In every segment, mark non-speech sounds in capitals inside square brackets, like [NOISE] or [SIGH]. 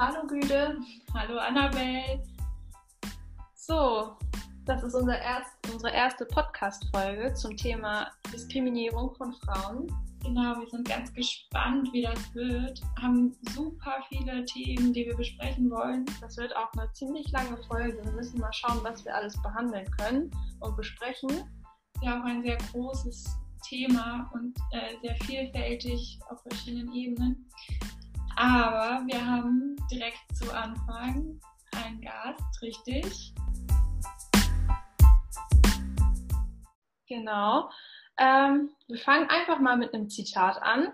Hallo Güde, hallo Annabelle. So, das ist unser erst, unsere erste Podcast-Folge zum Thema Diskriminierung von Frauen. Genau, wir sind ganz gespannt, wie das wird. Haben super viele Themen, die wir besprechen wollen. Das wird auch eine ziemlich lange Folge. Wir müssen mal schauen, was wir alles behandeln können und besprechen. Ja, auch ein sehr großes Thema und äh, sehr vielfältig auf verschiedenen Ebenen. Aber wir haben direkt zu Anfang einen Gast, richtig? Genau. Ähm, wir fangen einfach mal mit einem Zitat an.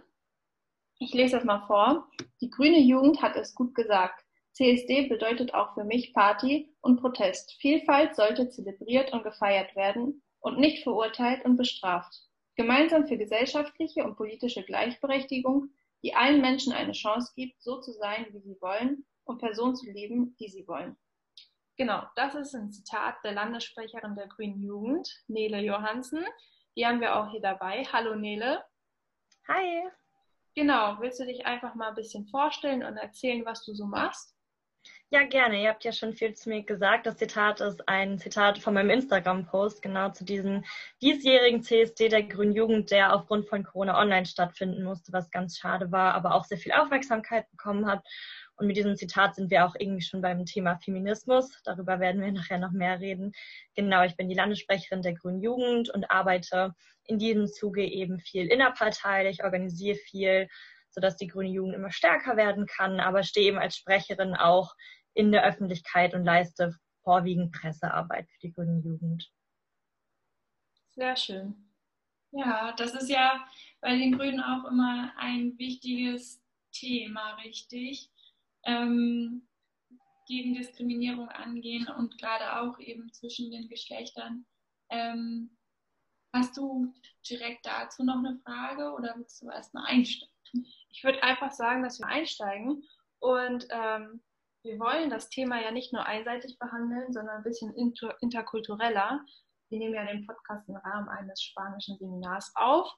Ich lese das mal vor. Die grüne Jugend hat es gut gesagt. CSD bedeutet auch für mich Party und Protest. Vielfalt sollte zelebriert und gefeiert werden und nicht verurteilt und bestraft. Gemeinsam für gesellschaftliche und politische Gleichberechtigung, die allen Menschen eine Chance gibt, so zu sein, wie sie wollen und Personen zu lieben, die sie wollen. Genau, das ist ein Zitat der Landessprecherin der Grünen Jugend, Nele Johansen. Die haben wir auch hier dabei. Hallo Nele. Hi. Genau, willst du dich einfach mal ein bisschen vorstellen und erzählen, was du so machst? Ja, gerne. Ihr habt ja schon viel zu mir gesagt. Das Zitat ist ein Zitat von meinem Instagram-Post, genau zu diesem diesjährigen CSD der Grünen Jugend, der aufgrund von Corona online stattfinden musste, was ganz schade war, aber auch sehr viel Aufmerksamkeit bekommen hat. Und mit diesem Zitat sind wir auch irgendwie schon beim Thema Feminismus. Darüber werden wir [LAUGHS] nachher noch mehr reden. Genau, ich bin die Landessprecherin der Grünen Jugend und arbeite in diesem Zuge eben viel innerparteilich, organisiere viel, sodass die grüne Jugend immer stärker werden kann, aber stehe eben als Sprecherin auch in der Öffentlichkeit und leiste vorwiegend Pressearbeit für die grüne Jugend. Sehr schön. Ja, das ist ja bei den Grünen auch immer ein wichtiges Thema, richtig. Ähm, gegen Diskriminierung angehen und gerade auch eben zwischen den Geschlechtern. Ähm, hast du direkt dazu noch eine Frage oder willst du erst mal einsteigen? Ich würde einfach sagen, dass wir einsteigen und ähm, wir wollen das Thema ja nicht nur einseitig behandeln, sondern ein bisschen inter interkultureller. Wir nehmen ja den Podcast im Rahmen eines spanischen Seminars auf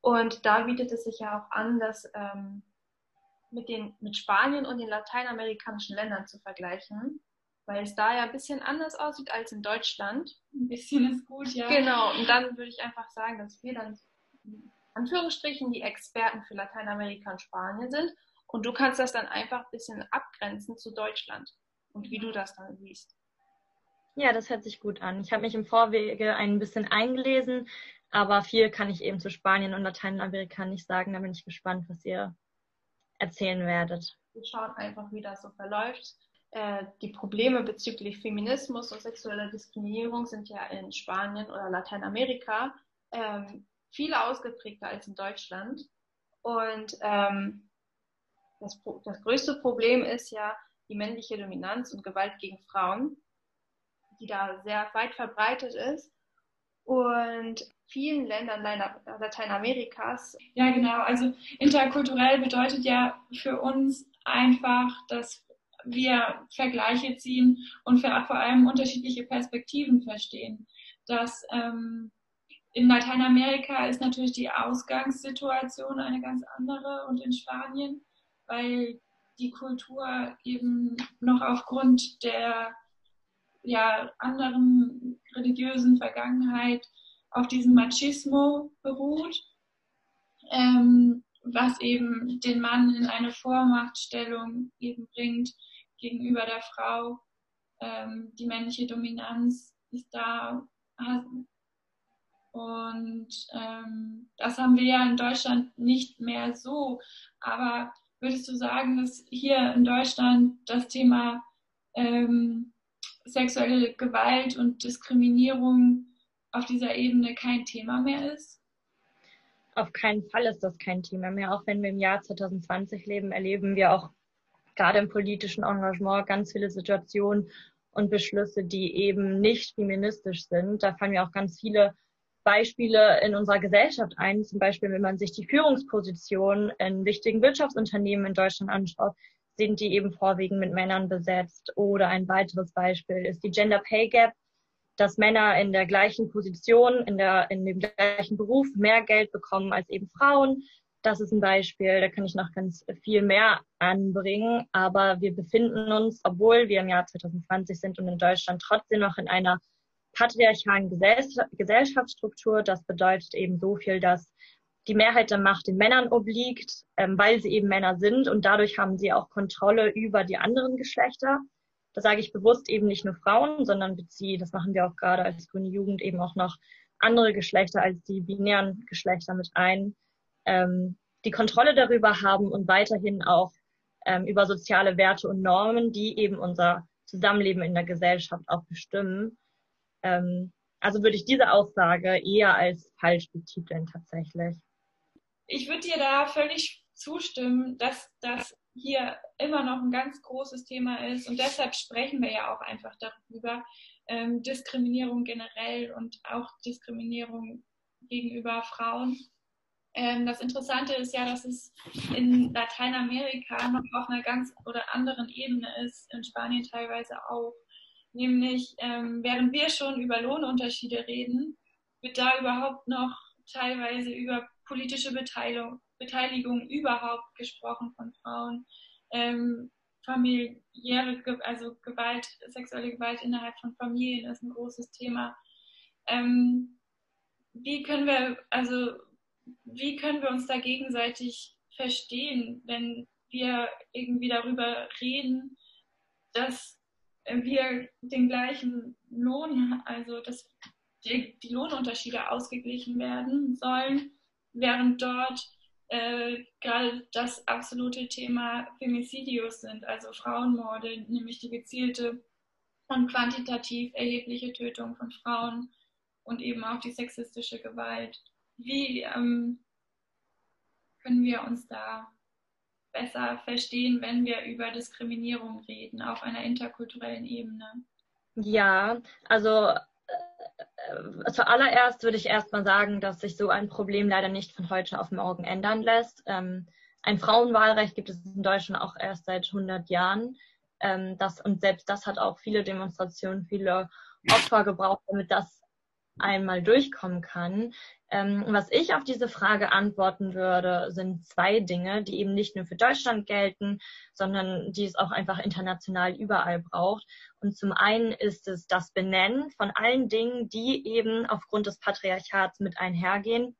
und da bietet es sich ja auch an, das ähm, mit, den, mit Spanien und den lateinamerikanischen Ländern zu vergleichen, weil es da ja ein bisschen anders aussieht als in Deutschland. Ein bisschen ist gut, ja. Genau, und dann würde ich einfach sagen, dass wir dann Anführungsstrichen die Experten für Lateinamerika und Spanien sind und du kannst das dann einfach ein bisschen abgrenzen zu Deutschland und wie du das dann siehst. Ja, das hört sich gut an. Ich habe mich im Vorwege ein bisschen eingelesen, aber viel kann ich eben zu Spanien und Lateinamerika nicht sagen. Da bin ich gespannt, was ihr erzählen werdet. Wir schauen einfach, wie das so verläuft. Äh, die Probleme bezüglich Feminismus und sexueller Diskriminierung sind ja in Spanien oder Lateinamerika ähm, viel ausgeprägter als in Deutschland. Und ähm, das, das größte Problem ist ja die männliche Dominanz und Gewalt gegen Frauen, die da sehr weit verbreitet ist. Und vielen Ländern Lateinamerikas. Ja, genau. Also interkulturell bedeutet ja für uns einfach, dass wir Vergleiche ziehen und vor allem unterschiedliche Perspektiven verstehen. Dass ähm, in Lateinamerika ist natürlich die Ausgangssituation eine ganz andere und in Spanien weil die Kultur eben noch aufgrund der ja, anderen religiösen Vergangenheit auf diesem Machismo beruht, ähm, was eben den Mann in eine Vormachtstellung eben bringt gegenüber der Frau. Ähm, die männliche Dominanz ist da. Und ähm, das haben wir ja in Deutschland nicht mehr so. Aber würdest du sagen, dass hier in Deutschland das Thema ähm, sexuelle Gewalt und Diskriminierung auf dieser Ebene kein Thema mehr ist? Auf keinen Fall ist das kein Thema mehr. Auch wenn wir im Jahr 2020 leben, erleben wir auch gerade im politischen Engagement ganz viele Situationen und Beschlüsse, die eben nicht feministisch sind. Da fallen mir auch ganz viele Beispiele in unserer Gesellschaft ein. Zum Beispiel, wenn man sich die Führungspositionen in wichtigen Wirtschaftsunternehmen in Deutschland anschaut, sind die eben vorwiegend mit Männern besetzt. Oder ein weiteres Beispiel ist die Gender Pay Gap, dass Männer in der gleichen Position, in, der, in dem gleichen Beruf mehr Geld bekommen als eben Frauen. Das ist ein Beispiel, da kann ich noch ganz viel mehr anbringen. Aber wir befinden uns, obwohl wir im Jahr 2020 sind und in Deutschland trotzdem noch in einer patriarchalen Gesellschaftsstruktur. Das bedeutet eben so viel, dass die Mehrheit der Macht den Männern obliegt, ähm, weil sie eben Männer sind und dadurch haben sie auch Kontrolle über die anderen Geschlechter. Da sage ich bewusst eben nicht nur Frauen, sondern beziehe, das machen wir auch gerade als grüne Jugend, eben auch noch andere Geschlechter als die binären Geschlechter mit ein, ähm, die Kontrolle darüber haben und weiterhin auch ähm, über soziale Werte und Normen, die eben unser Zusammenleben in der Gesellschaft auch bestimmen. Ähm, also würde ich diese Aussage eher als falsch betiteln tatsächlich. Ich würde dir da völlig zustimmen, dass das hier immer noch ein ganz großes Thema ist und deshalb sprechen wir ja auch einfach darüber. Ähm, Diskriminierung generell und auch Diskriminierung gegenüber Frauen. Ähm, das Interessante ist ja, dass es in Lateinamerika noch auf einer ganz oder anderen Ebene ist, in Spanien teilweise auch. Nämlich, ähm, während wir schon über Lohnunterschiede reden, wird da überhaupt noch teilweise über politische Beteiligung, Beteiligung überhaupt gesprochen von Frauen. Ähm, familiäre, also Gewalt, sexuelle Gewalt innerhalb von Familien ist ein großes Thema. Ähm, wie können wir, also wie können wir uns da gegenseitig verstehen, wenn wir irgendwie darüber reden, dass wir den gleichen Lohn, also dass die, die Lohnunterschiede ausgeglichen werden sollen, während dort äh, gerade das absolute Thema Femicidios sind, also Frauenmorde, nämlich die gezielte und quantitativ erhebliche Tötung von Frauen und eben auch die sexistische Gewalt. Wie ähm, können wir uns da besser verstehen, wenn wir über Diskriminierung reden auf einer interkulturellen Ebene? Ja, also äh, zuallererst würde ich erstmal sagen, dass sich so ein Problem leider nicht von heute auf morgen ändern lässt. Ähm, ein Frauenwahlrecht gibt es in Deutschland auch erst seit 100 Jahren. Ähm, das, und selbst das hat auch viele Demonstrationen, viele Opfer gebraucht, damit das einmal durchkommen kann. Ähm, was ich auf diese Frage antworten würde, sind zwei Dinge, die eben nicht nur für Deutschland gelten, sondern die es auch einfach international überall braucht. Und zum einen ist es das Benennen von allen Dingen, die eben aufgrund des Patriarchats mit einhergehen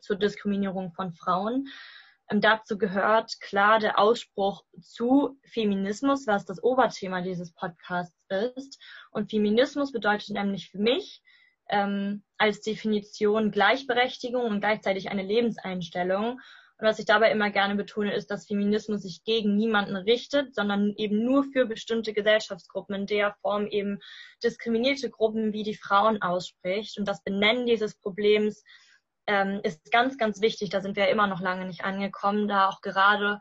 zur Diskriminierung von Frauen. Ähm, dazu gehört klar der Ausspruch zu Feminismus, was das Oberthema dieses Podcasts ist. Und Feminismus bedeutet nämlich für mich, ähm, als Definition Gleichberechtigung und gleichzeitig eine Lebenseinstellung. Und was ich dabei immer gerne betone, ist, dass Feminismus sich gegen niemanden richtet, sondern eben nur für bestimmte Gesellschaftsgruppen, in der Form eben diskriminierte Gruppen wie die Frauen ausspricht. Und das Benennen dieses Problems ähm, ist ganz, ganz wichtig. Da sind wir ja immer noch lange nicht angekommen, da auch gerade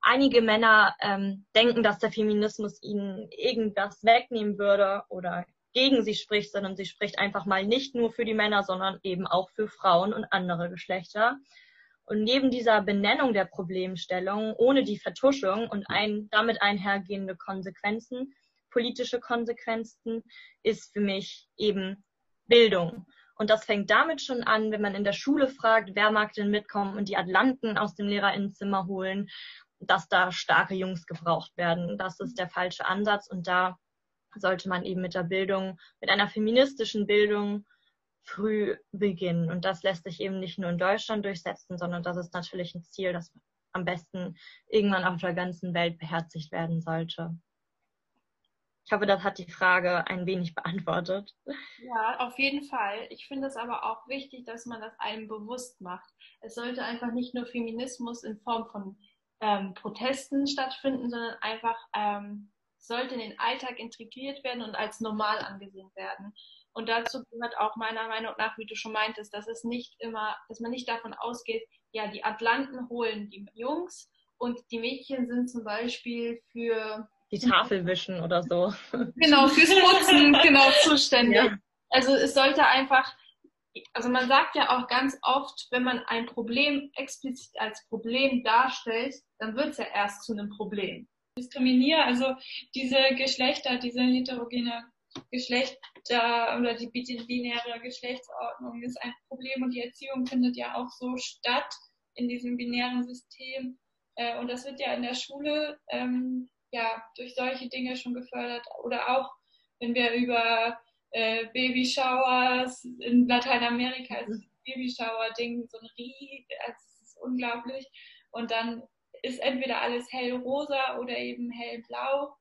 einige Männer ähm, denken, dass der Feminismus ihnen irgendwas wegnehmen würde oder gegen sie spricht, sondern sie spricht einfach mal nicht nur für die Männer, sondern eben auch für Frauen und andere Geschlechter. Und neben dieser Benennung der Problemstellung, ohne die Vertuschung und ein, damit einhergehende Konsequenzen, politische Konsequenzen, ist für mich eben Bildung. Und das fängt damit schon an, wenn man in der Schule fragt, wer mag denn mitkommen und die Atlanten aus dem Lehrerinnenzimmer holen, dass da starke Jungs gebraucht werden. Das ist der falsche Ansatz und da sollte man eben mit der Bildung, mit einer feministischen Bildung früh beginnen. Und das lässt sich eben nicht nur in Deutschland durchsetzen, sondern das ist natürlich ein Ziel, das am besten irgendwann auf der ganzen Welt beherzigt werden sollte. Ich hoffe, das hat die Frage ein wenig beantwortet. Ja, auf jeden Fall. Ich finde es aber auch wichtig, dass man das einem bewusst macht. Es sollte einfach nicht nur Feminismus in Form von ähm, Protesten stattfinden, sondern einfach ähm, sollte in den Alltag integriert werden und als normal angesehen werden. Und dazu gehört auch meiner Meinung nach, wie du schon meintest, dass es nicht immer, dass man nicht davon ausgeht, ja, die Atlanten holen die Jungs und die Mädchen sind zum Beispiel für die Tafel wischen oder so. [LAUGHS] Genau, fürs Putzen, genau, zuständig. Ja. Also es sollte einfach, also man sagt ja auch ganz oft, wenn man ein Problem explizit als Problem darstellt, dann wird es ja erst zu einem Problem diskriminiere. Also diese Geschlechter, diese heterogene Geschlechter oder die binäre Geschlechtsordnung ist ein Problem und die Erziehung findet ja auch so statt in diesem binären System. Äh, und das wird ja in der Schule ähm, ja durch solche Dinge schon gefördert oder auch wenn wir über äh, Babyshowers in Lateinamerika das Babyshower-Ding so ein Rie, also es ist unglaublich. Und dann ist entweder alles hellrosa oder eben hellblau.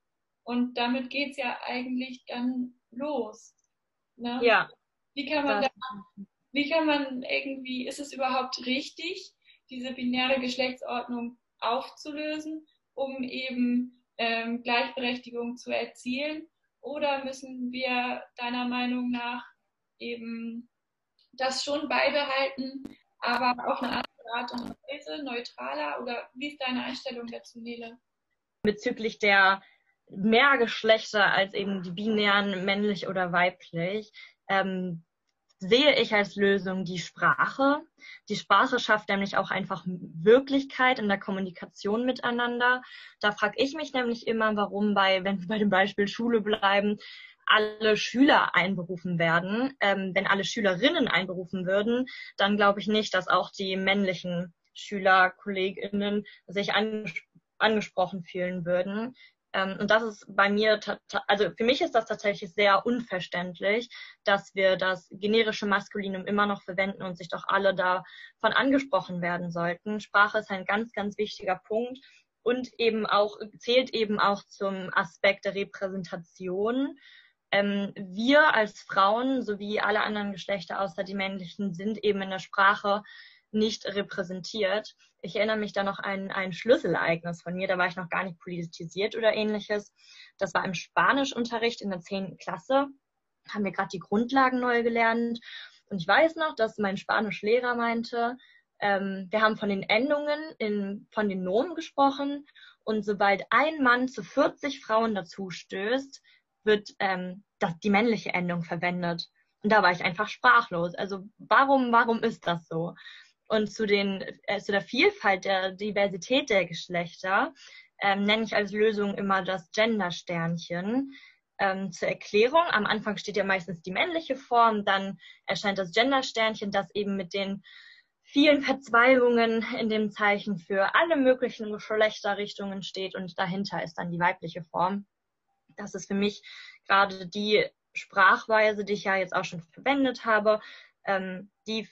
Und damit geht es ja eigentlich dann los. Ne? Ja. Wie kann man da, wie kann man irgendwie, ist es überhaupt richtig, diese binäre Geschlechtsordnung aufzulösen, um eben ähm, Gleichberechtigung zu erzielen? Oder müssen wir deiner Meinung nach eben das schon beibehalten, aber auf eine andere Art und Weise, neutraler? Oder wie ist deine Einstellung dazu, Nele? Bezüglich der mehr Geschlechter als eben die binären männlich oder weiblich, ähm, sehe ich als Lösung die Sprache. Die Sprache schafft nämlich auch einfach Wirklichkeit in der Kommunikation miteinander. Da frage ich mich nämlich immer, warum bei, wenn wir bei dem Beispiel Schule bleiben, alle Schüler einberufen werden. Ähm, wenn alle Schülerinnen einberufen würden, dann glaube ich nicht, dass auch die männlichen Schüler, KollegInnen sich anges angesprochen fühlen würden. Ähm, und das ist bei mir, also für mich ist das tatsächlich sehr unverständlich, dass wir das generische Maskulinum immer noch verwenden und sich doch alle davon angesprochen werden sollten. Sprache ist ein ganz, ganz wichtiger Punkt und eben auch, zählt eben auch zum Aspekt der Repräsentation. Ähm, wir als Frauen sowie alle anderen Geschlechter außer die männlichen sind eben in der Sprache nicht repräsentiert. Ich erinnere mich da noch an ein Schlüsselereignis von mir, da war ich noch gar nicht politisiert oder ähnliches. Das war im Spanischunterricht in der 10. Klasse, haben wir gerade die Grundlagen neu gelernt. Und ich weiß noch, dass mein Spanischlehrer meinte, ähm, wir haben von den Endungen in, von den Nomen gesprochen und sobald ein Mann zu 40 Frauen dazu stößt, wird ähm, das, die männliche Endung verwendet. Und da war ich einfach sprachlos. Also warum, warum ist das so? Und zu, den, äh, zu der Vielfalt der Diversität der Geschlechter ähm, nenne ich als Lösung immer das Gender-Sternchen. Ähm, zur Erklärung, am Anfang steht ja meistens die männliche Form, dann erscheint das Gender-Sternchen, das eben mit den vielen Verzweigungen in dem Zeichen für alle möglichen Geschlechterrichtungen steht und dahinter ist dann die weibliche Form. Das ist für mich gerade die Sprachweise, die ich ja jetzt auch schon verwendet habe, ähm, die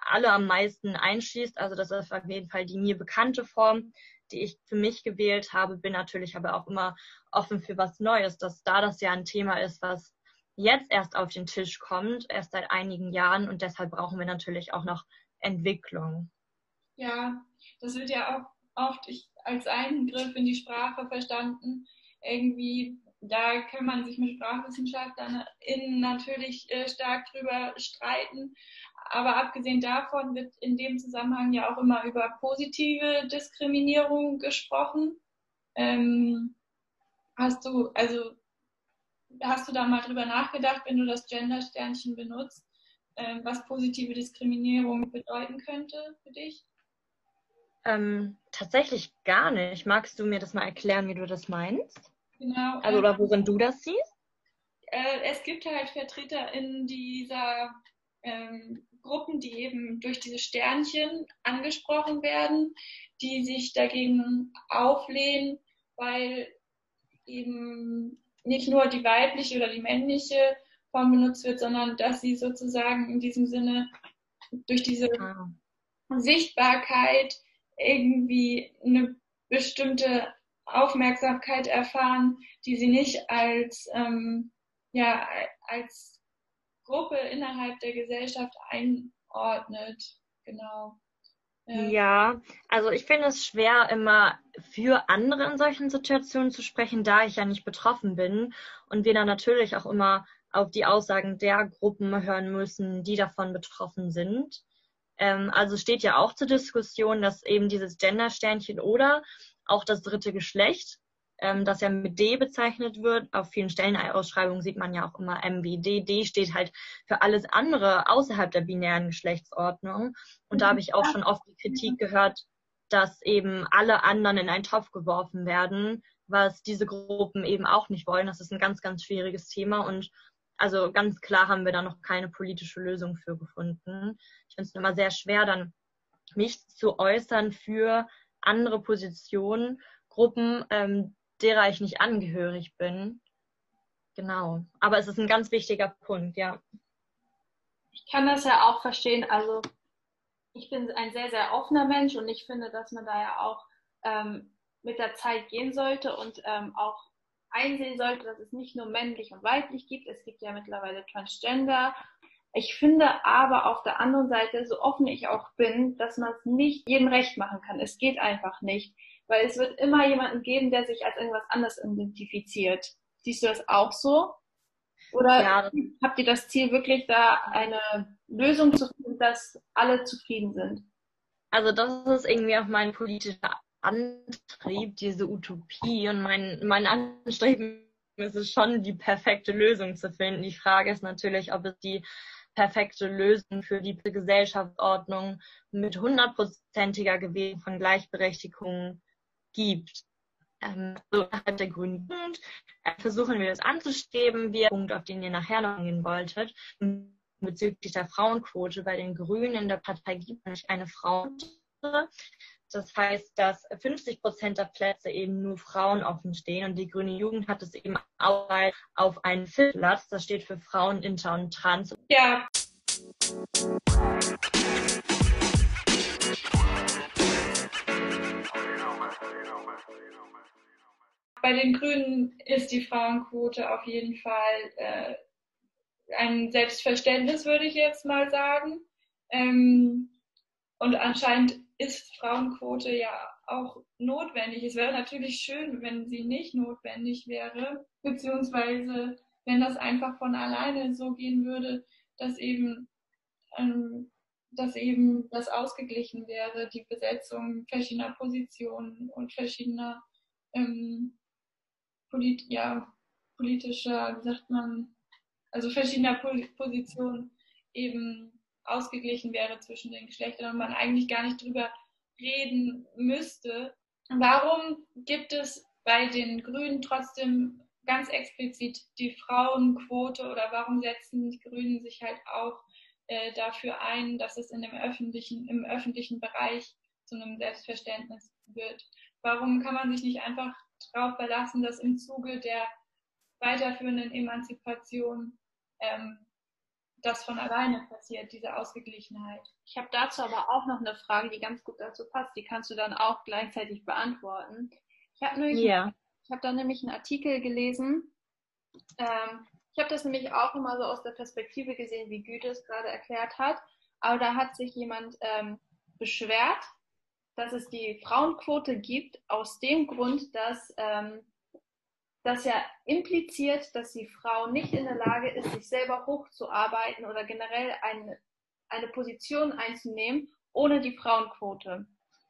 alle am meisten einschließt. Also das ist auf jeden Fall die mir bekannte Form, die ich für mich gewählt habe. Bin natürlich aber auch immer offen für was Neues, dass da das ja ein Thema ist, was jetzt erst auf den Tisch kommt, erst seit einigen Jahren und deshalb brauchen wir natürlich auch noch Entwicklung. Ja, das wird ja auch oft als Eingriff in die Sprache verstanden. Irgendwie da kann man sich mit Sprachwissenschaftlern natürlich äh, stark drüber streiten. Aber abgesehen davon wird in dem Zusammenhang ja auch immer über positive Diskriminierung gesprochen. Ähm, hast du, also hast du da mal drüber nachgedacht, wenn du das Gender-Sternchen benutzt, äh, was positive Diskriminierung bedeuten könnte für dich? Ähm, tatsächlich gar nicht. Magst du mir das mal erklären, wie du das meinst? Genau. Also, oder worin du das siehst? Äh, es gibt halt Vertreter in dieser ähm, Gruppen, die eben durch diese Sternchen angesprochen werden, die sich dagegen auflehnen, weil eben nicht nur die weibliche oder die männliche Form benutzt wird, sondern dass sie sozusagen in diesem Sinne durch diese ah. Sichtbarkeit irgendwie eine bestimmte Aufmerksamkeit erfahren, die sie nicht als, ähm, ja, als Gruppe innerhalb der Gesellschaft einordnet. Genau. Ja. ja, also ich finde es schwer, immer für andere in solchen Situationen zu sprechen, da ich ja nicht betroffen bin und wir dann natürlich auch immer auf die Aussagen der Gruppen hören müssen, die davon betroffen sind. Ähm, also steht ja auch zur Diskussion, dass eben dieses Gender-Sternchen oder auch das dritte Geschlecht, ähm, das ja mit D bezeichnet wird. Auf vielen Stellenausschreibungen sieht man ja auch immer MBD. D steht halt für alles andere außerhalb der binären Geschlechtsordnung. Und da habe ich auch schon oft die Kritik gehört, dass eben alle anderen in einen Topf geworfen werden, was diese Gruppen eben auch nicht wollen. Das ist ein ganz, ganz schwieriges Thema und also ganz klar haben wir da noch keine politische Lösung für gefunden. Ich finde es immer sehr schwer, dann mich zu äußern für andere Positionen, Gruppen, ähm, derer ich nicht angehörig bin. Genau. Aber es ist ein ganz wichtiger Punkt, ja. Ich kann das ja auch verstehen. Also ich bin ein sehr, sehr offener Mensch und ich finde, dass man da ja auch ähm, mit der Zeit gehen sollte und ähm, auch einsehen sollte, dass es nicht nur männlich und weiblich gibt. Es gibt ja mittlerweile Transgender. Ich finde aber auf der anderen Seite, so offen ich auch bin, dass man es nicht jedem recht machen kann. Es geht einfach nicht, weil es wird immer jemanden geben, der sich als irgendwas anderes identifiziert. Siehst du das auch so? Oder ja. habt ihr das Ziel, wirklich da eine Lösung zu finden, dass alle zufrieden sind? Also das ist irgendwie auch mein politischer Antrieb, diese Utopie und mein, mein Anstreben ist es schon, die perfekte Lösung zu finden. Die Frage ist natürlich, ob es die perfekte Lösung für die Gesellschaftsordnung mit hundertprozentiger Gewährung von Gleichberechtigung gibt. Ähm, so innerhalb der Grünen Jugend äh, versuchen wir das anzustreben. Wir, Punkt, auf den ihr nachher noch gehen wolltet, bezüglich der Frauenquote bei den Grünen in der Partei gibt es eine Frauenquote. Das heißt, dass 50 Prozent der Plätze eben nur Frauen offen stehen und die Grüne Jugend hat es eben auch auf einen Platz. Das steht für Frauen, Inter und Trans. Ja. Bei den Grünen ist die Frauenquote auf jeden Fall äh, ein Selbstverständnis, würde ich jetzt mal sagen. Ähm, und anscheinend ist Frauenquote ja auch notwendig. Es wäre natürlich schön, wenn sie nicht notwendig wäre, beziehungsweise wenn das einfach von alleine so gehen würde, dass eben, ähm, dass eben das ausgeglichen wäre, die Besetzung verschiedener Positionen und verschiedener ähm, polit ja, politischer, wie sagt man, also verschiedener Positionen eben ausgeglichen wäre zwischen den Geschlechtern und man eigentlich gar nicht drüber reden müsste. Warum gibt es bei den Grünen trotzdem ganz explizit die Frauenquote oder warum setzen die Grünen sich halt auch äh, dafür ein, dass es in dem öffentlichen, im öffentlichen Bereich zu einem Selbstverständnis wird? Warum kann man sich nicht einfach darauf verlassen, dass im Zuge der weiterführenden Emanzipation ähm, das von alleine passiert, diese Ausgeglichenheit. Ich habe dazu aber auch noch eine Frage, die ganz gut dazu passt. Die kannst du dann auch gleichzeitig beantworten. Ich habe yeah. habe da nämlich einen Artikel gelesen. Ähm, ich habe das nämlich auch immer so aus der Perspektive gesehen, wie Güte es gerade erklärt hat. Aber da hat sich jemand ähm, beschwert, dass es die Frauenquote gibt, aus dem Grund, dass ähm, das ja impliziert, dass die Frau nicht in der Lage ist, sich selber hochzuarbeiten oder generell eine, eine Position einzunehmen ohne die Frauenquote.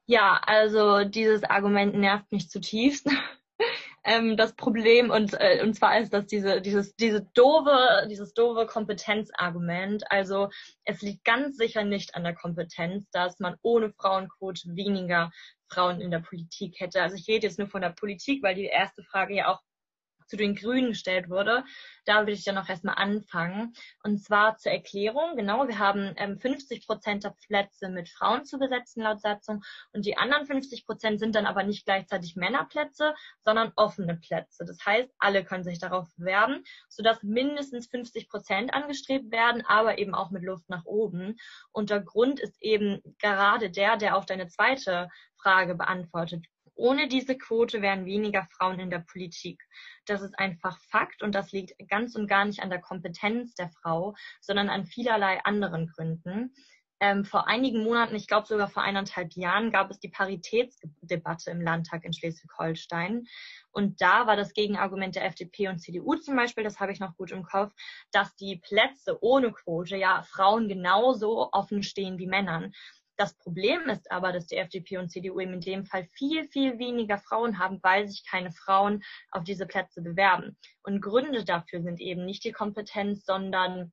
Ja, also dieses Argument nervt mich zutiefst. [LAUGHS] ähm, das Problem und äh, und zwar ist das diese dieses diese doofe dieses doofe Kompetenzargument. Also es liegt ganz sicher nicht an der Kompetenz, dass man ohne Frauenquote weniger Frauen in der Politik hätte. Also ich rede jetzt nur von der Politik, weil die erste Frage ja auch zu den Grünen gestellt wurde. Da will ich dann noch erstmal anfangen. Und zwar zur Erklärung. Genau, wir haben ähm, 50 Prozent der Plätze mit Frauen zu besetzen laut Satzung und die anderen 50 Prozent sind dann aber nicht gleichzeitig Männerplätze, sondern offene Plätze. Das heißt, alle können sich darauf bewerben, sodass mindestens 50 Prozent angestrebt werden, aber eben auch mit Luft nach oben. Und der Grund ist eben gerade der, der auf deine zweite Frage beantwortet ohne diese Quote wären weniger Frauen in der Politik. Das ist einfach Fakt und das liegt ganz und gar nicht an der Kompetenz der Frau, sondern an vielerlei anderen Gründen. Ähm, vor einigen Monaten, ich glaube sogar vor eineinhalb Jahren, gab es die Paritätsdebatte im Landtag in Schleswig-Holstein. Und da war das Gegenargument der FDP und CDU zum Beispiel, das habe ich noch gut im Kopf, dass die Plätze ohne Quote ja Frauen genauso offen stehen wie Männern. Das Problem ist aber, dass die FDP und CDU eben in dem Fall viel, viel weniger Frauen haben, weil sich keine Frauen auf diese Plätze bewerben. Und Gründe dafür sind eben nicht die Kompetenz, sondern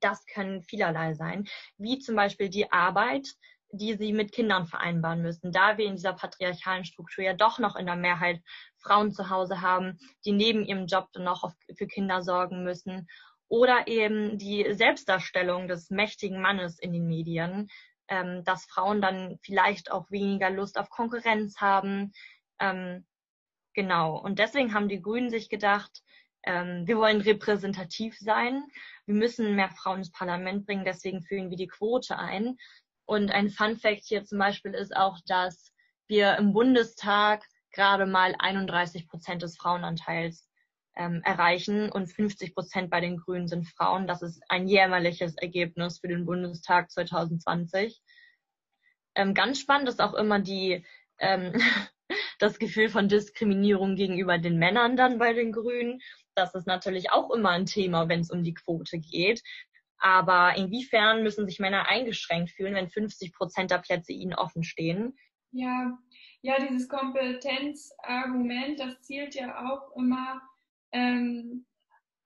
das können vielerlei sein, wie zum Beispiel die Arbeit, die sie mit Kindern vereinbaren müssen. Da wir in dieser patriarchalen Struktur ja doch noch in der Mehrheit Frauen zu Hause haben, die neben ihrem Job dann noch für Kinder sorgen müssen. Oder eben die Selbstdarstellung des mächtigen Mannes in den Medien, ähm, dass Frauen dann vielleicht auch weniger Lust auf Konkurrenz haben. Ähm, genau. Und deswegen haben die Grünen sich gedacht, ähm, wir wollen repräsentativ sein. Wir müssen mehr Frauen ins Parlament bringen, deswegen führen wir die Quote ein. Und ein Fun Fact hier zum Beispiel ist auch, dass wir im Bundestag gerade mal 31 Prozent des Frauenanteils ähm, erreichen und 50 Prozent bei den Grünen sind Frauen. Das ist ein jämmerliches Ergebnis für den Bundestag 2020. Ähm, ganz spannend ist auch immer die, ähm, [LAUGHS] das Gefühl von Diskriminierung gegenüber den Männern dann bei den Grünen. Das ist natürlich auch immer ein Thema, wenn es um die Quote geht. Aber inwiefern müssen sich Männer eingeschränkt fühlen, wenn 50 Prozent der Plätze ihnen offen stehen? Ja, ja, dieses Kompetenzargument, das zielt ja auch immer ähm,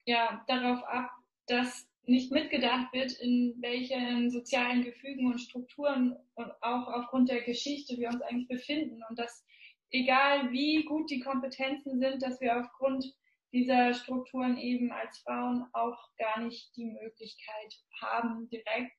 ja, darauf ab, dass nicht mitgedacht wird, in welchen sozialen Gefügen und Strukturen und auch aufgrund der Geschichte wir uns eigentlich befinden und dass egal wie gut die Kompetenzen sind, dass wir aufgrund dieser Strukturen eben als Frauen auch gar nicht die Möglichkeit haben direkt.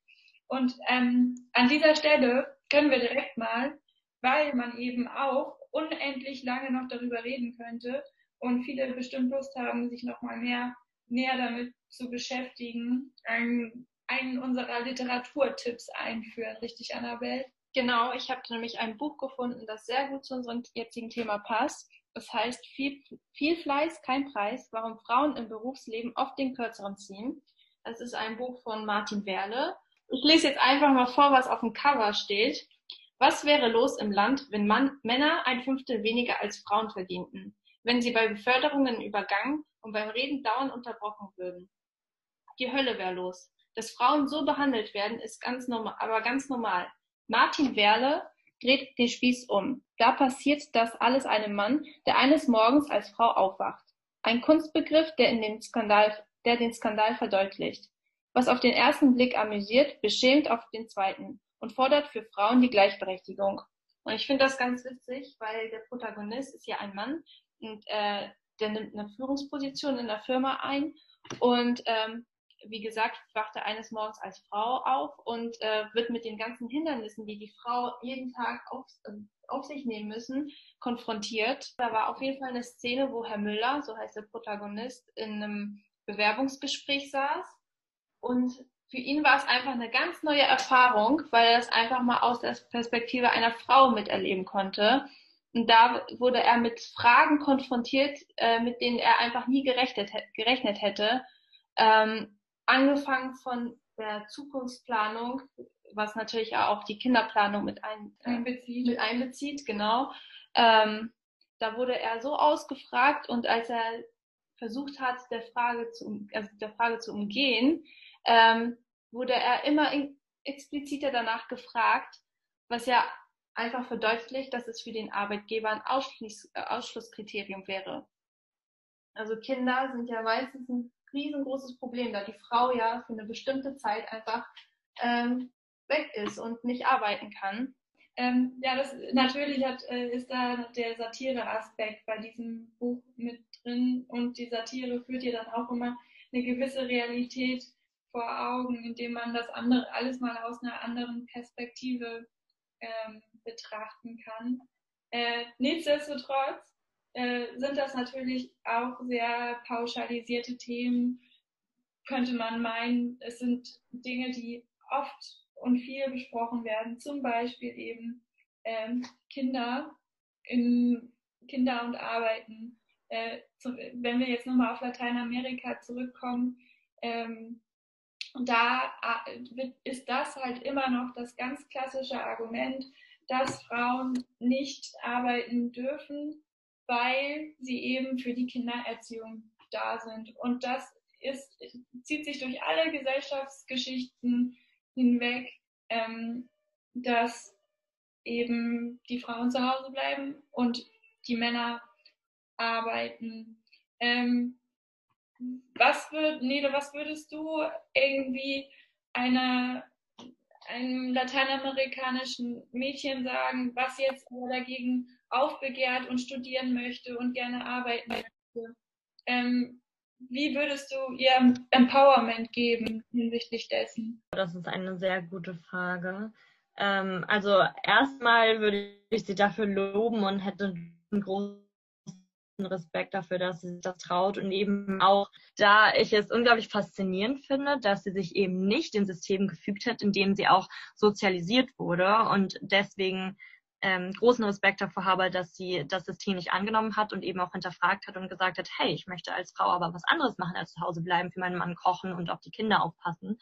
Und ähm, an dieser Stelle können wir direkt mal, weil man eben auch unendlich lange noch darüber reden könnte und viele bestimmt Lust haben, sich noch mal mehr näher damit zu beschäftigen, einen, einen unserer Literaturtipps einführen, richtig, Annabelle? Genau, ich habe nämlich ein Buch gefunden, das sehr gut zu unserem jetzigen Thema passt. Das heißt viel, viel Fleiß, kein Preis, warum Frauen im Berufsleben oft den Kürzeren ziehen. Das ist ein Buch von Martin Werle. Ich lese jetzt einfach mal vor, was auf dem Cover steht. Was wäre los im Land, wenn Mann, Männer ein Fünftel weniger als Frauen verdienten? Wenn sie bei Beförderungen übergangen und beim Reden dauernd unterbrochen würden? Die Hölle wäre los. Dass Frauen so behandelt werden, ist ganz normal, aber ganz normal. Martin Werle dreht den Spieß um. Da passiert das alles einem Mann, der eines Morgens als Frau aufwacht. Ein Kunstbegriff, der, in den, Skandal, der den Skandal verdeutlicht. Was auf den ersten Blick amüsiert, beschämt auf den zweiten und fordert für Frauen die Gleichberechtigung. Und ich finde das ganz witzig, weil der Protagonist ist ja ein Mann und äh, der nimmt eine Führungsposition in der Firma ein und ähm, wie gesagt, wachte eines Morgens als Frau auf und äh, wird mit den ganzen Hindernissen, die die Frau jeden Tag auf, äh, auf sich nehmen müssen, konfrontiert. Da war auf jeden Fall eine Szene, wo Herr Müller, so heißt der Protagonist, in einem Bewerbungsgespräch saß und für ihn war es einfach eine ganz neue Erfahrung, weil er es einfach mal aus der Perspektive einer Frau miterleben konnte. Und da wurde er mit Fragen konfrontiert, äh, mit denen er einfach nie gerechnet, gerechnet hätte. Ähm, angefangen von der Zukunftsplanung, was natürlich auch die Kinderplanung mit, ein, äh, einbezieht. mit einbezieht, genau. Ähm, da wurde er so ausgefragt und als er versucht hat, der Frage zu, also der Frage zu umgehen, ähm, wurde er immer expliziter danach gefragt, was ja einfach verdeutlicht, dass es für den Arbeitgeber ein Ausschluss, äh, Ausschlusskriterium wäre. Also Kinder sind ja meistens ein riesengroßes Problem, da die Frau ja für eine bestimmte Zeit einfach ähm, weg ist und nicht arbeiten kann. Ähm, ja, das natürlich hat, äh, ist da der Satire-Aspekt bei diesem Buch mit drin und die Satire führt ja dann auch immer eine gewisse Realität vor Augen, indem man das andere alles mal aus einer anderen Perspektive ähm, betrachten kann. Äh, nichtsdestotrotz äh, sind das natürlich auch sehr pauschalisierte Themen, könnte man meinen. Es sind Dinge, die oft und viel besprochen werden, zum Beispiel eben ähm, Kinder in Kinder und Arbeiten. Äh, zu, wenn wir jetzt nochmal auf Lateinamerika zurückkommen, ähm, da äh, ist das halt immer noch das ganz klassische Argument, dass Frauen nicht arbeiten dürfen, weil sie eben für die Kindererziehung da sind. Und das ist, zieht sich durch alle Gesellschaftsgeschichten hinweg, ähm, dass eben die Frauen zu Hause bleiben und die Männer arbeiten. Ähm, was würd, Nele, was würdest du irgendwie einer einem lateinamerikanischen Mädchen sagen, was jetzt dagegen aufbegehrt und studieren möchte und gerne arbeiten möchte. Ähm, wie würdest du ihr Empowerment geben hinsichtlich dessen? Das ist eine sehr gute Frage. Ähm, also erstmal würde ich sie dafür loben und hätte einen großen Respekt dafür, dass sie sich das traut und eben auch, da ich es unglaublich faszinierend finde, dass sie sich eben nicht dem System gefügt hat, in dem sie auch sozialisiert wurde und deswegen ähm, großen Respekt davor habe, dass sie das System nicht angenommen hat und eben auch hinterfragt hat und gesagt hat, hey, ich möchte als Frau aber was anderes machen als zu Hause bleiben, für meinen Mann kochen und auf die Kinder aufpassen.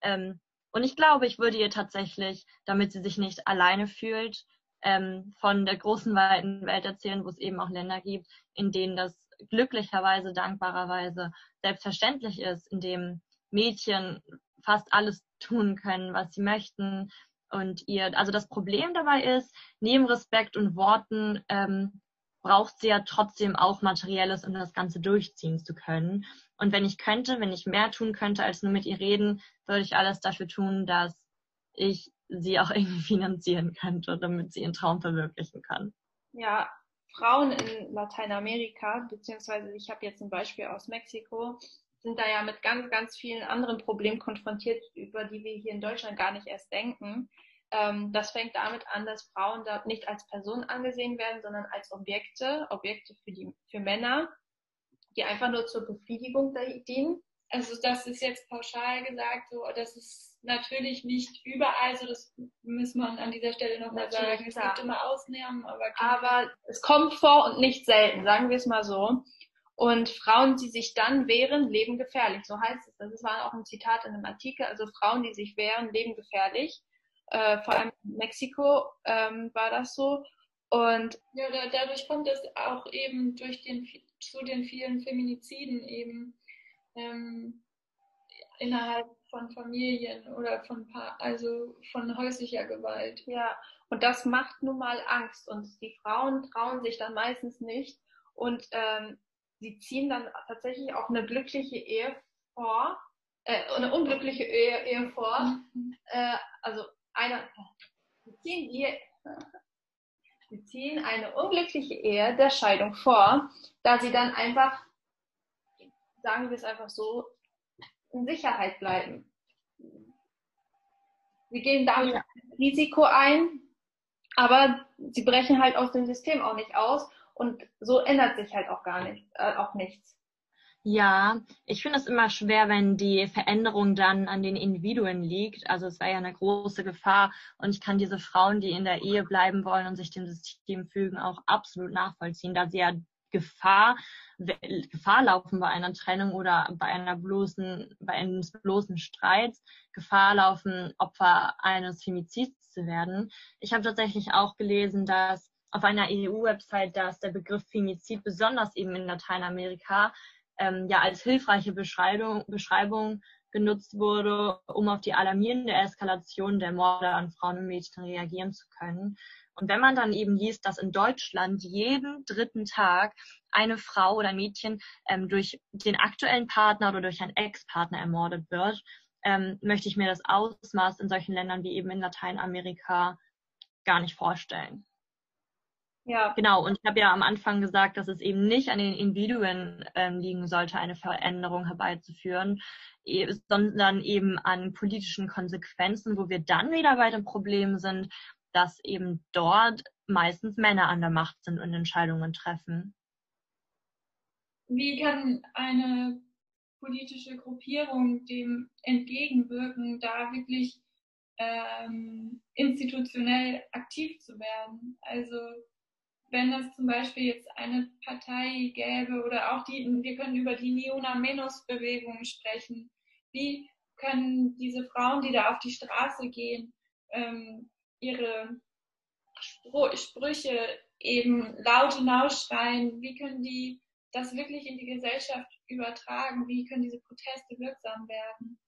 Ähm, und ich glaube, ich würde ihr tatsächlich, damit sie sich nicht alleine fühlt, ähm, von der großen, weiten Welt erzählen, wo es eben auch Länder gibt, in denen das glücklicherweise, dankbarerweise selbstverständlich ist, in dem Mädchen fast alles tun können, was sie möchten, und ihr, also das Problem dabei ist, neben Respekt und Worten ähm, braucht sie ja trotzdem auch Materielles, um das Ganze durchziehen zu können. Und wenn ich könnte, wenn ich mehr tun könnte, als nur mit ihr reden, würde ich alles dafür tun, dass ich sie auch [LAUGHS] irgendwie finanzieren könnte, damit sie ihren Traum verwirklichen kann. Ja, Frauen in Lateinamerika, beziehungsweise ich habe jetzt ein Beispiel aus Mexiko, sind da ja mit ganz, ganz vielen anderen Problemen konfrontiert, über die wir hier in Deutschland gar nicht erst denken. Ähm, das fängt damit an, dass Frauen dort nicht als Personen angesehen werden, sondern als Objekte, Objekte für, die, für Männer, die einfach nur zur Befriedigung dienen. Also das ist jetzt pauschal gesagt, so das ist natürlich nicht überall so, das muss man an dieser Stelle nochmal sagen. Es gibt immer Ausnahmen, aber, aber es kommt vor und nicht selten, sagen wir es mal so. Und Frauen, die sich dann wehren, leben gefährlich. So heißt es. Das war auch ein Zitat in einem Artikel. Also Frauen, die sich wehren, leben gefährlich. Äh, vor allem in Mexiko ähm, war das so. Und ja, da, dadurch kommt es auch eben durch den, zu den vielen Feminiziden eben ähm, innerhalb von Familien oder von pa also von häuslicher Gewalt. Ja, und das macht nun mal Angst und die Frauen trauen sich dann meistens nicht und ähm, sie ziehen dann tatsächlich auch eine glückliche Ehe vor, äh, eine unglückliche Ehe, Ehe vor. Mhm. Äh, also eine, sie ziehen, die, sie ziehen eine unglückliche Ehe der Scheidung vor, da sie dann einfach, sagen wir es einfach so, in Sicherheit bleiben. Sie gehen damit ja. Risiko ein, aber sie brechen halt aus dem System auch nicht aus und so ändert sich halt auch gar nicht, äh, auch nichts. Ja, ich finde es immer schwer, wenn die Veränderung dann an den Individuen liegt. Also es wäre ja eine große Gefahr und ich kann diese Frauen, die in der Ehe bleiben wollen und sich dem System fügen, auch absolut nachvollziehen, da sie ja Gefahr, Gefahr laufen bei einer Trennung oder bei einer bloßen, bei einem bloßen Streit, Gefahr laufen, Opfer eines Femizids zu werden. Ich habe tatsächlich auch gelesen, dass auf einer EU-Website, dass der Begriff Femizid besonders eben in Lateinamerika ähm, ja als hilfreiche Beschreibung, Beschreibung genutzt wurde, um auf die alarmierende Eskalation der Morde an Frauen und Mädchen reagieren zu können. Und wenn man dann eben liest, dass in Deutschland jeden dritten Tag eine Frau oder ein Mädchen ähm, durch den aktuellen Partner oder durch einen Ex-Partner ermordet wird, ähm, möchte ich mir das Ausmaß in solchen Ländern wie eben in Lateinamerika gar nicht vorstellen. Ja. Genau, und ich habe ja am Anfang gesagt, dass es eben nicht an den Individuen ähm, liegen sollte, eine Veränderung herbeizuführen, e sondern eben an politischen Konsequenzen, wo wir dann wieder bei dem Problem sind, dass eben dort meistens Männer an der Macht sind und Entscheidungen treffen. Wie kann eine politische Gruppierung dem entgegenwirken, da wirklich ähm, institutionell aktiv zu werden? Also wenn es zum Beispiel jetzt eine Partei gäbe oder auch die, wir können über die Neona-Menos-Bewegung sprechen. Wie können diese Frauen, die da auf die Straße gehen, ähm, ihre Spr Sprüche eben laut hinausschreien? Wie können die das wirklich in die Gesellschaft übertragen? Wie können diese Proteste wirksam werden?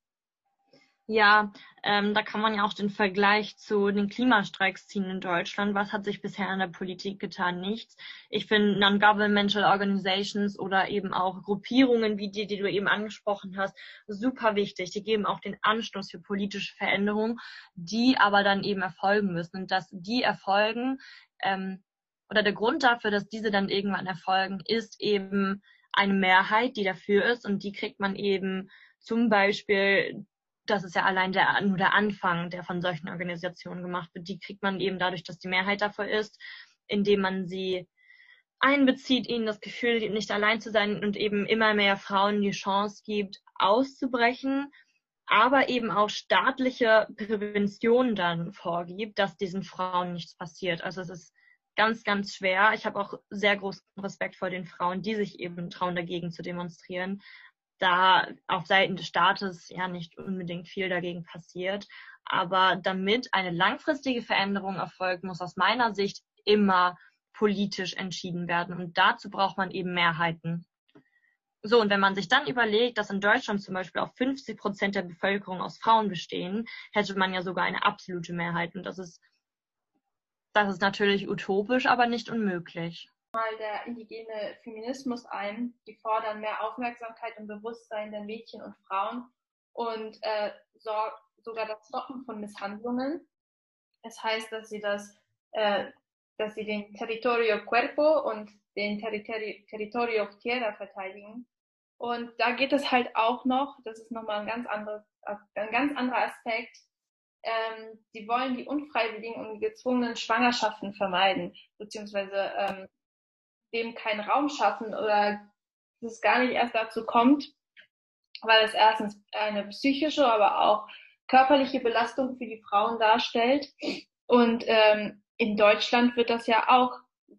Ja, ähm, da kann man ja auch den Vergleich zu den Klimastreiks ziehen in Deutschland. Was hat sich bisher in der Politik getan? Nichts. Ich finde Non-Governmental Organizations oder eben auch Gruppierungen wie die, die du eben angesprochen hast, super wichtig. Die geben auch den Anstoß für politische Veränderungen, die aber dann eben erfolgen müssen. Und dass die erfolgen, ähm, oder der Grund dafür, dass diese dann irgendwann erfolgen, ist eben eine Mehrheit, die dafür ist und die kriegt man eben zum Beispiel das ist ja allein der, nur der Anfang, der von solchen Organisationen gemacht wird. Die kriegt man eben dadurch, dass die Mehrheit dafür ist, indem man sie einbezieht, ihnen das Gefühl, nicht allein zu sein und eben immer mehr Frauen die Chance gibt, auszubrechen, aber eben auch staatliche Prävention dann vorgibt, dass diesen Frauen nichts passiert. Also es ist ganz, ganz schwer. Ich habe auch sehr großen Respekt vor den Frauen, die sich eben trauen, dagegen zu demonstrieren, da auf Seiten des Staates ja nicht unbedingt viel dagegen passiert. Aber damit eine langfristige Veränderung erfolgt, muss aus meiner Sicht immer politisch entschieden werden. Und dazu braucht man eben Mehrheiten. So, und wenn man sich dann überlegt, dass in Deutschland zum Beispiel auch 50 Prozent der Bevölkerung aus Frauen bestehen, hätte man ja sogar eine absolute Mehrheit. Und das ist das ist natürlich utopisch, aber nicht unmöglich. Mal der indigene Feminismus ein. Die fordern mehr Aufmerksamkeit und Bewusstsein der Mädchen und Frauen und äh, sogar das Stoppen von Misshandlungen. Das heißt, dass sie das, äh, dass sie den Territorio Cuerpo und den Territori Territorio Tierra verteidigen. Und da geht es halt auch noch, das ist nochmal ein ganz anderes, ein ganz anderer Aspekt, ähm, die wollen die unfreiwilligen und gezwungenen Schwangerschaften vermeiden, beziehungsweise ähm, dem keinen Raum schaffen oder dass es gar nicht erst dazu kommt, weil es erstens eine psychische, aber auch körperliche Belastung für die Frauen darstellt. Und ähm, in Deutschland wird das ja auch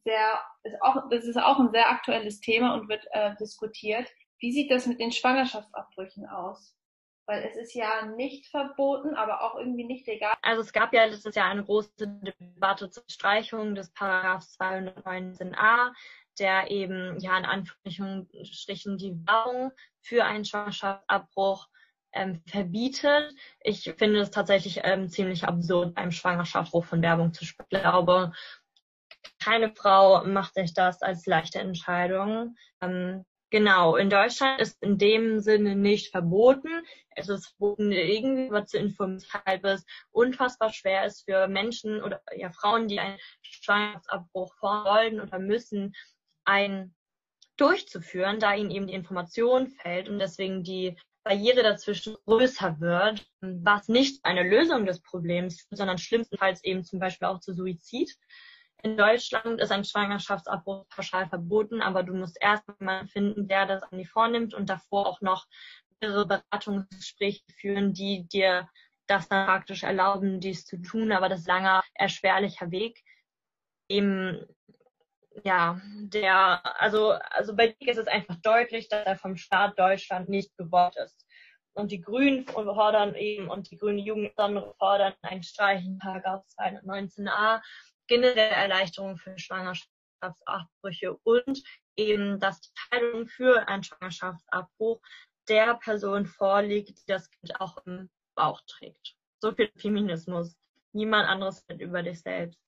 sehr, ist auch, das ist auch ein sehr aktuelles Thema und wird äh, diskutiert. Wie sieht das mit den Schwangerschaftsabbrüchen aus? Weil es ist ja nicht verboten, aber auch irgendwie nicht legal. Also es gab ja letztes Jahr eine große Debatte zur Streichung des Paragraphs 219a, der eben ja in Anführungsstrichen die Werbung für einen Schwangerschaftsabbruch ähm, verbietet. Ich finde es tatsächlich ähm, ziemlich absurd, beim Schwangerschaftsabbruch von Werbung zu sprechen. Ich glaube, keine Frau macht sich das als leichte Entscheidung. Ähm, Genau, in Deutschland ist in dem Sinne nicht verboten. Es ist verboten, irgendwie zu informieren, weshalb es unfassbar schwer ist für Menschen oder ja Frauen, die einen Schwangerschaftsabbruch wollen oder müssen, einen durchzuführen, da ihnen eben die Information fällt und deswegen die Barriere dazwischen größer wird, was nicht eine Lösung des Problems, sondern schlimmstenfalls eben zum Beispiel auch zu Suizid in Deutschland ist ein Schwangerschaftsabbruch pauschal verboten, aber du musst erst jemanden finden, der das an die vornimmt und davor auch noch mehrere Beratungsgespräche führen, die dir das dann praktisch erlauben, dies zu tun. Aber das ist ein langer, erschwerlicher Weg. Eben, ja, der, also, also bei dir ist es einfach deutlich, dass er vom Staat Deutschland nicht gewollt ist. Und die Grünen fordern eben, und die grüne Jugend fordern ein Streichen, Paragraph 219a, generell Erleichterungen für Schwangerschaftsabbrüche und eben, dass die Teilung für einen Schwangerschaftsabbruch der Person vorliegt, die das Kind auch im Bauch trägt. So viel Feminismus. Niemand anderes wird über dich selbst.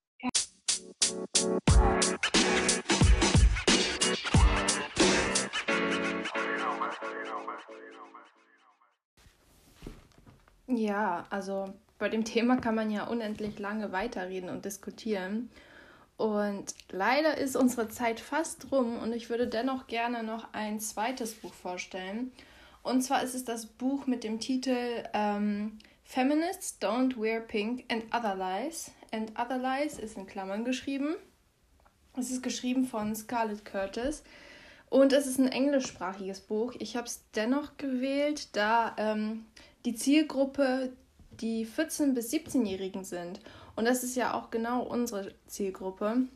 Ja, also bei dem Thema kann man ja unendlich lange weiterreden und diskutieren. Und leider ist unsere Zeit fast rum und ich würde dennoch gerne noch ein zweites Buch vorstellen. Und zwar ist es das Buch mit dem Titel ähm, Feminists Don't Wear Pink and Other Lies. And Other Lies ist in Klammern geschrieben. Es ist geschrieben von Scarlett Curtis. Und es ist ein englischsprachiges Buch. Ich habe es dennoch gewählt, da ähm, die Zielgruppe die 14- bis 17-Jährigen sind. Und das ist ja auch genau unsere Zielgruppe.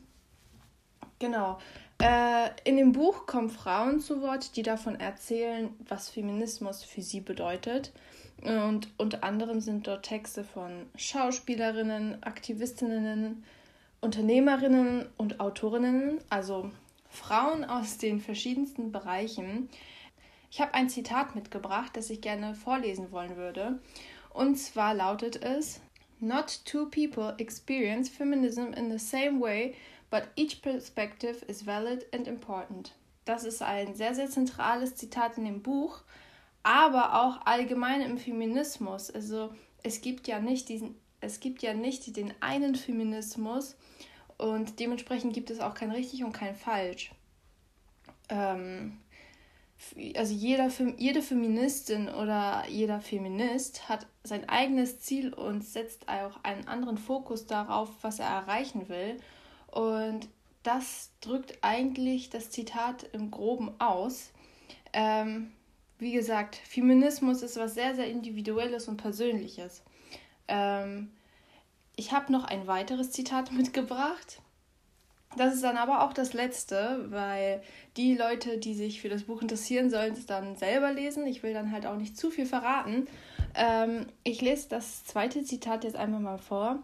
Genau. Äh, in dem Buch kommen Frauen zu Wort, die davon erzählen, was Feminismus für sie bedeutet. Und unter anderem sind dort Texte von Schauspielerinnen, Aktivistinnen, Unternehmerinnen und Autorinnen, also Frauen aus den verschiedensten Bereichen. Ich habe ein Zitat mitgebracht, das ich gerne vorlesen wollen würde. Und zwar lautet es, Not two people experience feminism in the same way, but each perspective is valid and important. Das ist ein sehr, sehr zentrales Zitat in dem Buch, aber auch allgemein im Feminismus. Also es gibt ja nicht diesen, es gibt ja nicht den einen Feminismus und dementsprechend gibt es auch kein richtig und kein falsch. Ähm, also jeder, jede Feministin oder jeder Feminist hat sein eigenes Ziel und setzt auch einen anderen Fokus darauf, was er erreichen will. Und das drückt eigentlich das Zitat im groben aus. Ähm, wie gesagt, Feminismus ist was sehr, sehr Individuelles und Persönliches. Ähm, ich habe noch ein weiteres Zitat [LAUGHS] mitgebracht. Das ist dann aber auch das letzte, weil die Leute, die sich für das Buch interessieren, sollen es dann selber lesen. Ich will dann halt auch nicht zu viel verraten. Ähm, ich lese das zweite Zitat jetzt einfach mal vor.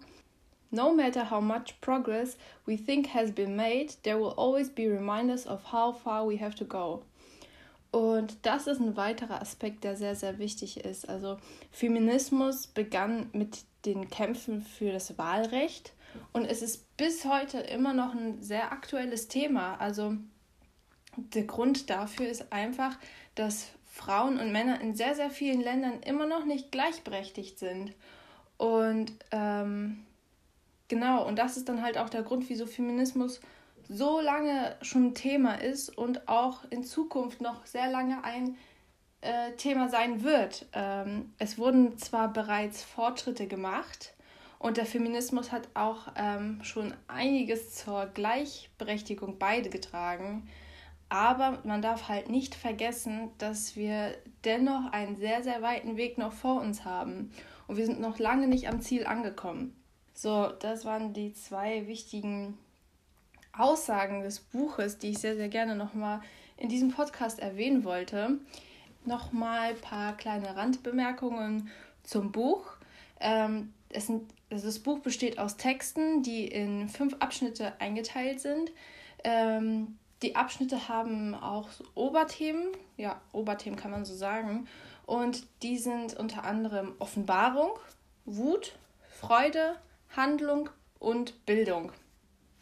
No matter how much progress we think has been made, there will always be reminders of how far we have to go. Und das ist ein weiterer Aspekt, der sehr, sehr wichtig ist. Also Feminismus begann mit den Kämpfen für das Wahlrecht und es ist bis heute immer noch ein sehr aktuelles Thema. Also der Grund dafür ist einfach, dass Frauen und Männer in sehr, sehr vielen Ländern immer noch nicht gleichberechtigt sind. Und ähm, genau, und das ist dann halt auch der Grund, wieso Feminismus so lange schon Thema ist und auch in Zukunft noch sehr lange ein äh, Thema sein wird. Ähm, es wurden zwar bereits Fortschritte gemacht, und der Feminismus hat auch ähm, schon einiges zur Gleichberechtigung beigetragen. Aber man darf halt nicht vergessen, dass wir dennoch einen sehr, sehr weiten Weg noch vor uns haben. Und wir sind noch lange nicht am Ziel angekommen. So, das waren die zwei wichtigen Aussagen des Buches, die ich sehr, sehr gerne nochmal in diesem Podcast erwähnen wollte. Nochmal ein paar kleine Randbemerkungen zum Buch. Ähm, es sind also das Buch besteht aus Texten, die in fünf Abschnitte eingeteilt sind. Ähm, die Abschnitte haben auch Oberthemen, ja, Oberthemen kann man so sagen. Und die sind unter anderem Offenbarung, Wut, Freude, Handlung und Bildung.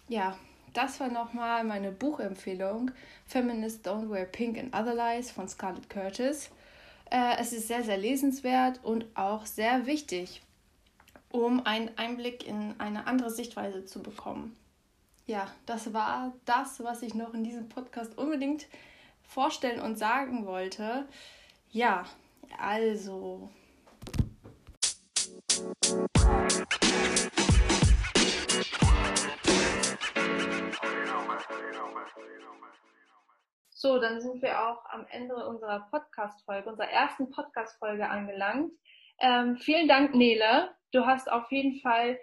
Ja, das war nochmal meine Buchempfehlung. Feminist Don't Wear Pink and Other Lies von Scarlett Curtis. Äh, es ist sehr, sehr lesenswert und auch sehr wichtig, um einen Einblick in eine andere Sichtweise zu bekommen. Ja, das war das, was ich noch in diesem Podcast unbedingt vorstellen und sagen wollte. Ja, also. So, dann sind wir auch am Ende unserer Podcast-Folge, unserer ersten Podcast-Folge angelangt. Ähm, vielen Dank, Nele. Du hast auf jeden Fall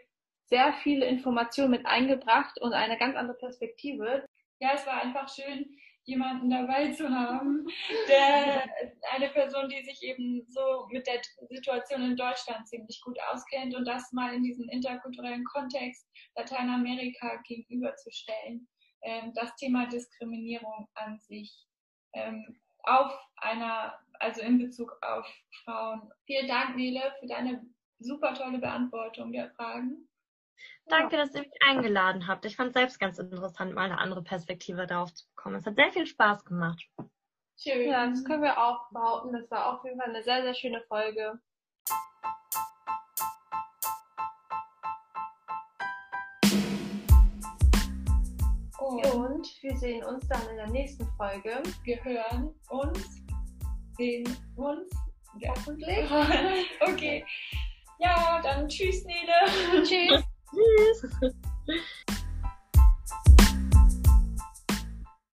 sehr viele Informationen mit eingebracht und eine ganz andere Perspektive. Ja, es war einfach schön, jemanden dabei zu haben, der eine Person, die sich eben so mit der Situation in Deutschland ziemlich gut auskennt und das mal in diesem interkulturellen Kontext Lateinamerika gegenüberzustellen. Ähm, das Thema Diskriminierung an sich ähm, auf einer also in Bezug auf Frauen. Vielen Dank, Nele, für deine super tolle Beantwortung der Fragen. Danke, dass ihr mich eingeladen habt. Ich fand es selbst ganz interessant, mal eine andere Perspektive darauf zu bekommen. Es hat sehr viel Spaß gemacht. Schön. Ja, das können wir auch behaupten. Das war auf jeden Fall eine sehr, sehr schöne Folge. Und wir sehen uns dann in der nächsten Folge. Wir hören uns sehen uns. Ja. Hoffentlich. [LAUGHS] okay. Ja, dann tschüss, Nele. Tschüss. [LAUGHS] [LAUGHS] tschüss.